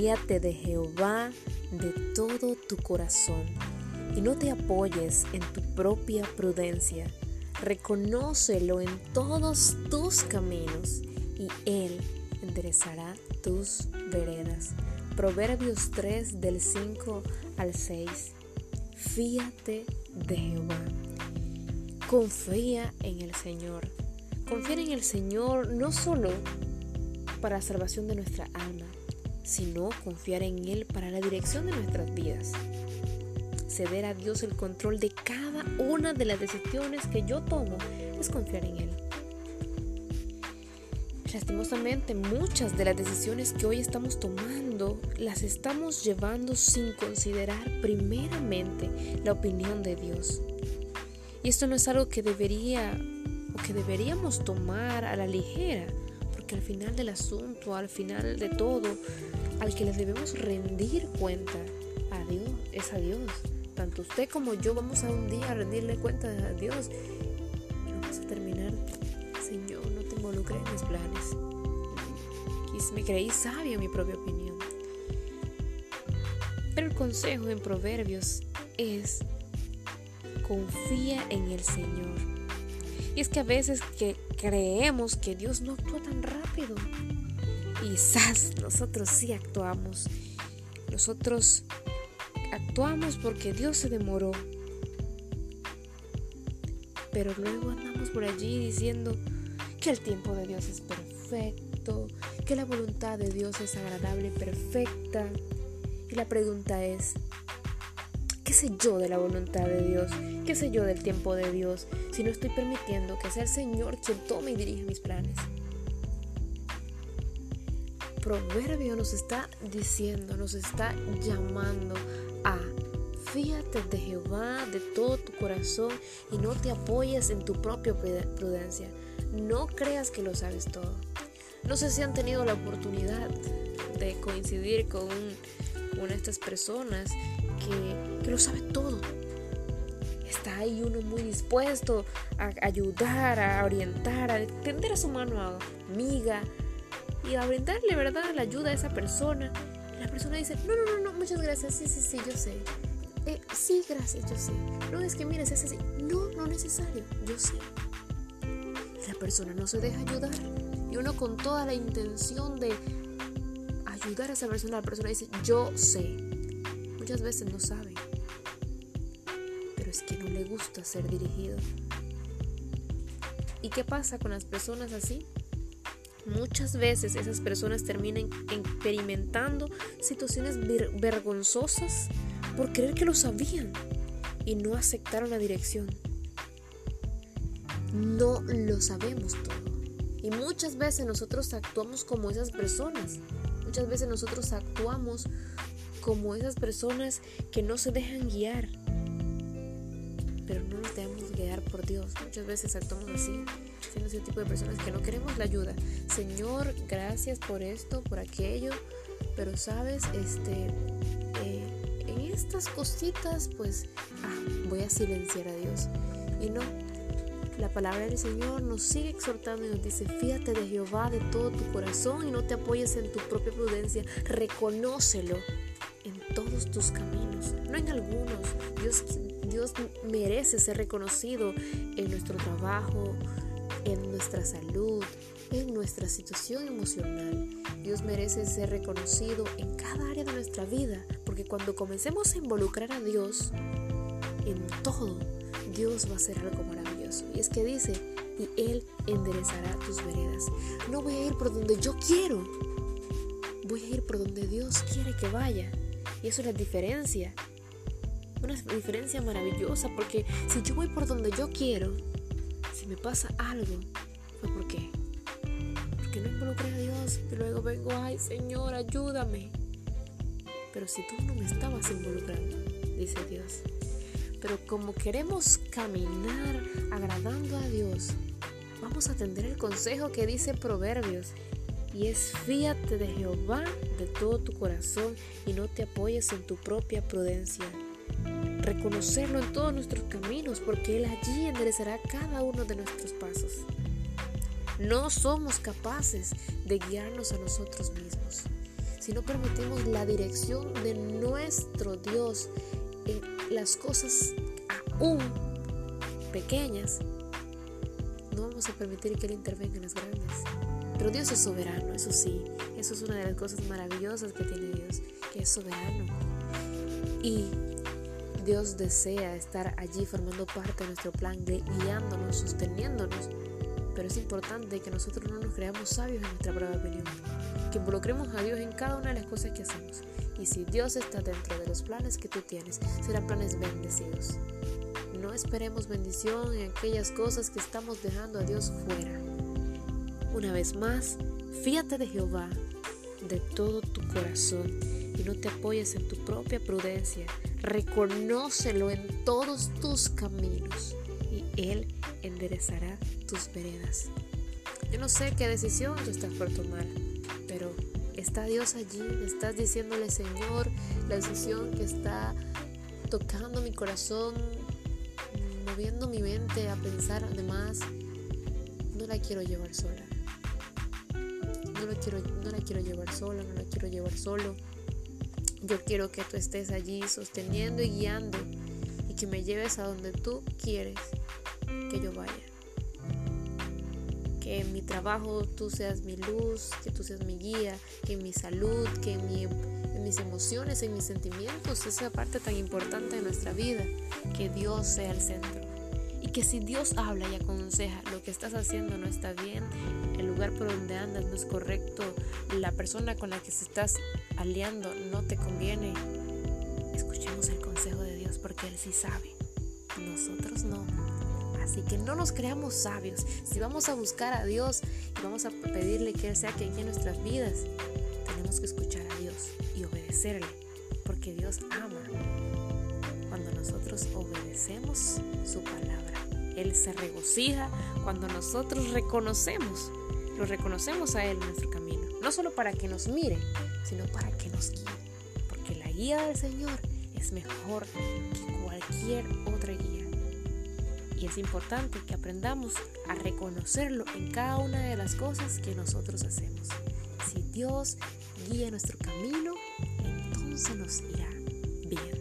Fíate de Jehová de todo tu corazón y no te apoyes en tu propia prudencia. Reconócelo en todos tus caminos y Él enderezará tus veredas. Proverbios 3 del 5 al 6. Fíate de Jehová. Confía en el Señor. Confiar en el Señor no solo para la salvación de nuestra alma, sino confiar en Él para la dirección de nuestras vidas. Ceder a Dios el control de cada una de las decisiones que yo tomo es confiar en Él. Lastimosamente, muchas de las decisiones que hoy estamos tomando las estamos llevando sin considerar primeramente la opinión de Dios. Y esto no es algo que debería o que deberíamos tomar a la ligera, porque al final del asunto, al final de todo, al que le debemos rendir cuenta a Dios es a Dios. Tanto usted como yo vamos a un día a rendirle cuenta a Dios vamos a terminar, Señor, no te involucré en mis planes. Me creí sabio en mi propia opinión. Pero el consejo en Proverbios es confía en el Señor. Y es que a veces que creemos que Dios no actúa tan rápido. Y nosotros sí actuamos. Nosotros actuamos porque Dios se demoró. Pero luego andamos por allí diciendo que el tiempo de Dios es perfecto, que la voluntad de Dios es agradable perfecta. Y la pregunta es, ¿qué sé yo de la voluntad de Dios? ¿Qué sé yo del tiempo de Dios si no estoy permitiendo que sea el Señor quien tome y dirija mis planes? Proverbio nos está diciendo, nos está llamando a fíate de Jehová de todo tu corazón y no te apoyes en tu propia prudencia. No creas que lo sabes todo. No sé si han tenido la oportunidad de coincidir con una de estas personas que, que lo sabe todo. Está ahí uno muy dispuesto a ayudar, a orientar, a tender a su mano amiga y a brindarle, ¿verdad?, la ayuda a esa persona. la persona dice, no, no, no, no, muchas gracias, sí, sí, sí, yo sé. Eh, sí, gracias, yo sé. No, es que mires, es así. No, no necesario, yo sé. La persona no se deja ayudar. Y uno con toda la intención de ayudar a esa persona, la persona dice, yo sé. Muchas veces no sabe. Pero es que no le gusta ser dirigido. ¿Y qué pasa con las personas así? Muchas veces esas personas terminan experimentando situaciones vergonzosas por creer que lo sabían y no aceptaron la dirección. No lo sabemos todo. Y muchas veces nosotros actuamos como esas personas. Muchas veces nosotros actuamos como esas personas que no se dejan guiar. Pero no nos dejamos guiar por Dios. Muchas veces actuamos así, siendo ese tipo de personas que no queremos la ayuda. Señor, gracias por esto, por aquello. Pero sabes, este, eh, en estas cositas, pues, ah, voy a silenciar a Dios. Y no, la palabra del Señor nos sigue exhortando y nos dice, fíjate de Jehová de todo tu corazón y no te apoyes en tu propia prudencia, reconócelo en todos tus caminos, no en algunos. Dios, Dios merece ser reconocido en nuestro trabajo, en nuestra salud, en nuestra situación emocional. Dios merece ser reconocido en cada área de nuestra vida, porque cuando comencemos a involucrar a Dios en todo, Dios va a hacer algo maravilloso. Y es que dice, y Él enderezará tus veredas. No voy a ir por donde yo quiero, voy a ir por donde Dios quiere que vaya. Y eso es la diferencia. Una diferencia maravillosa, porque si yo voy por donde yo quiero, me pasa algo, fue por qué. Porque no involucré a Dios y luego vengo, ay Señor, ayúdame. Pero si tú no me estabas involucrando, dice Dios, pero como queremos caminar agradando a Dios, vamos a atender el consejo que dice Proverbios. Y es fíate de Jehová de todo tu corazón y no te apoyes en tu propia prudencia. Reconocerlo en todos nuestros caminos porque Él allí enderezará cada uno de nuestros pasos. No somos capaces de guiarnos a nosotros mismos si no permitimos la dirección de nuestro Dios en las cosas pequeñas, no vamos a permitir que Él intervenga en las grandes. Pero Dios es soberano, eso sí, eso es una de las cosas maravillosas que tiene Dios, que es soberano. Y Dios desea estar allí formando parte de nuestro plan, guiándonos, sosteniéndonos. Pero es importante que nosotros no nos creamos sabios en nuestra propia opinión, que involucremos a Dios en cada una de las cosas que hacemos. Y si Dios está dentro de los planes que tú tienes, serán planes bendecidos. No esperemos bendición en aquellas cosas que estamos dejando a Dios fuera. Una vez más, fíate de Jehová de todo tu corazón y no te apoyes en tu propia prudencia. Reconócelo en todos tus caminos y Él enderezará tus veredas. Yo no sé qué decisión tú estás por tomar, pero está Dios allí, estás diciéndole, Señor, la decisión que está tocando mi corazón, moviendo mi mente a pensar además, no la quiero llevar sola. No la quiero, no la quiero llevar sola, no la quiero llevar solo. Yo quiero que tú estés allí sosteniendo y guiando y que me lleves a donde tú quieres que yo vaya. Que en mi trabajo tú seas mi luz, que tú seas mi guía, que en mi salud, que en, en mis emociones, en mis sentimientos, esa parte tan importante de nuestra vida, que Dios sea el centro. Y que si Dios habla y aconseja lo que estás haciendo no está bien, el lugar por donde andas no es correcto, la persona con la que se estás aliando no te conviene, escuchemos el consejo de Dios porque Él sí sabe, nosotros no. Así que no nos creamos sabios. Si vamos a buscar a Dios y vamos a pedirle que Él sea quien en nuestras vidas, tenemos que escuchar a Dios y obedecerle, porque Dios ama cuando nosotros obedecemos su palabra. Él se regocija cuando nosotros reconocemos, lo reconocemos a Él en nuestro camino. No solo para que nos mire, sino para que nos guíe. Porque la guía del Señor es mejor que cualquier otra guía. Y es importante que aprendamos a reconocerlo en cada una de las cosas que nosotros hacemos. Si Dios guía nuestro camino, entonces nos irá bien.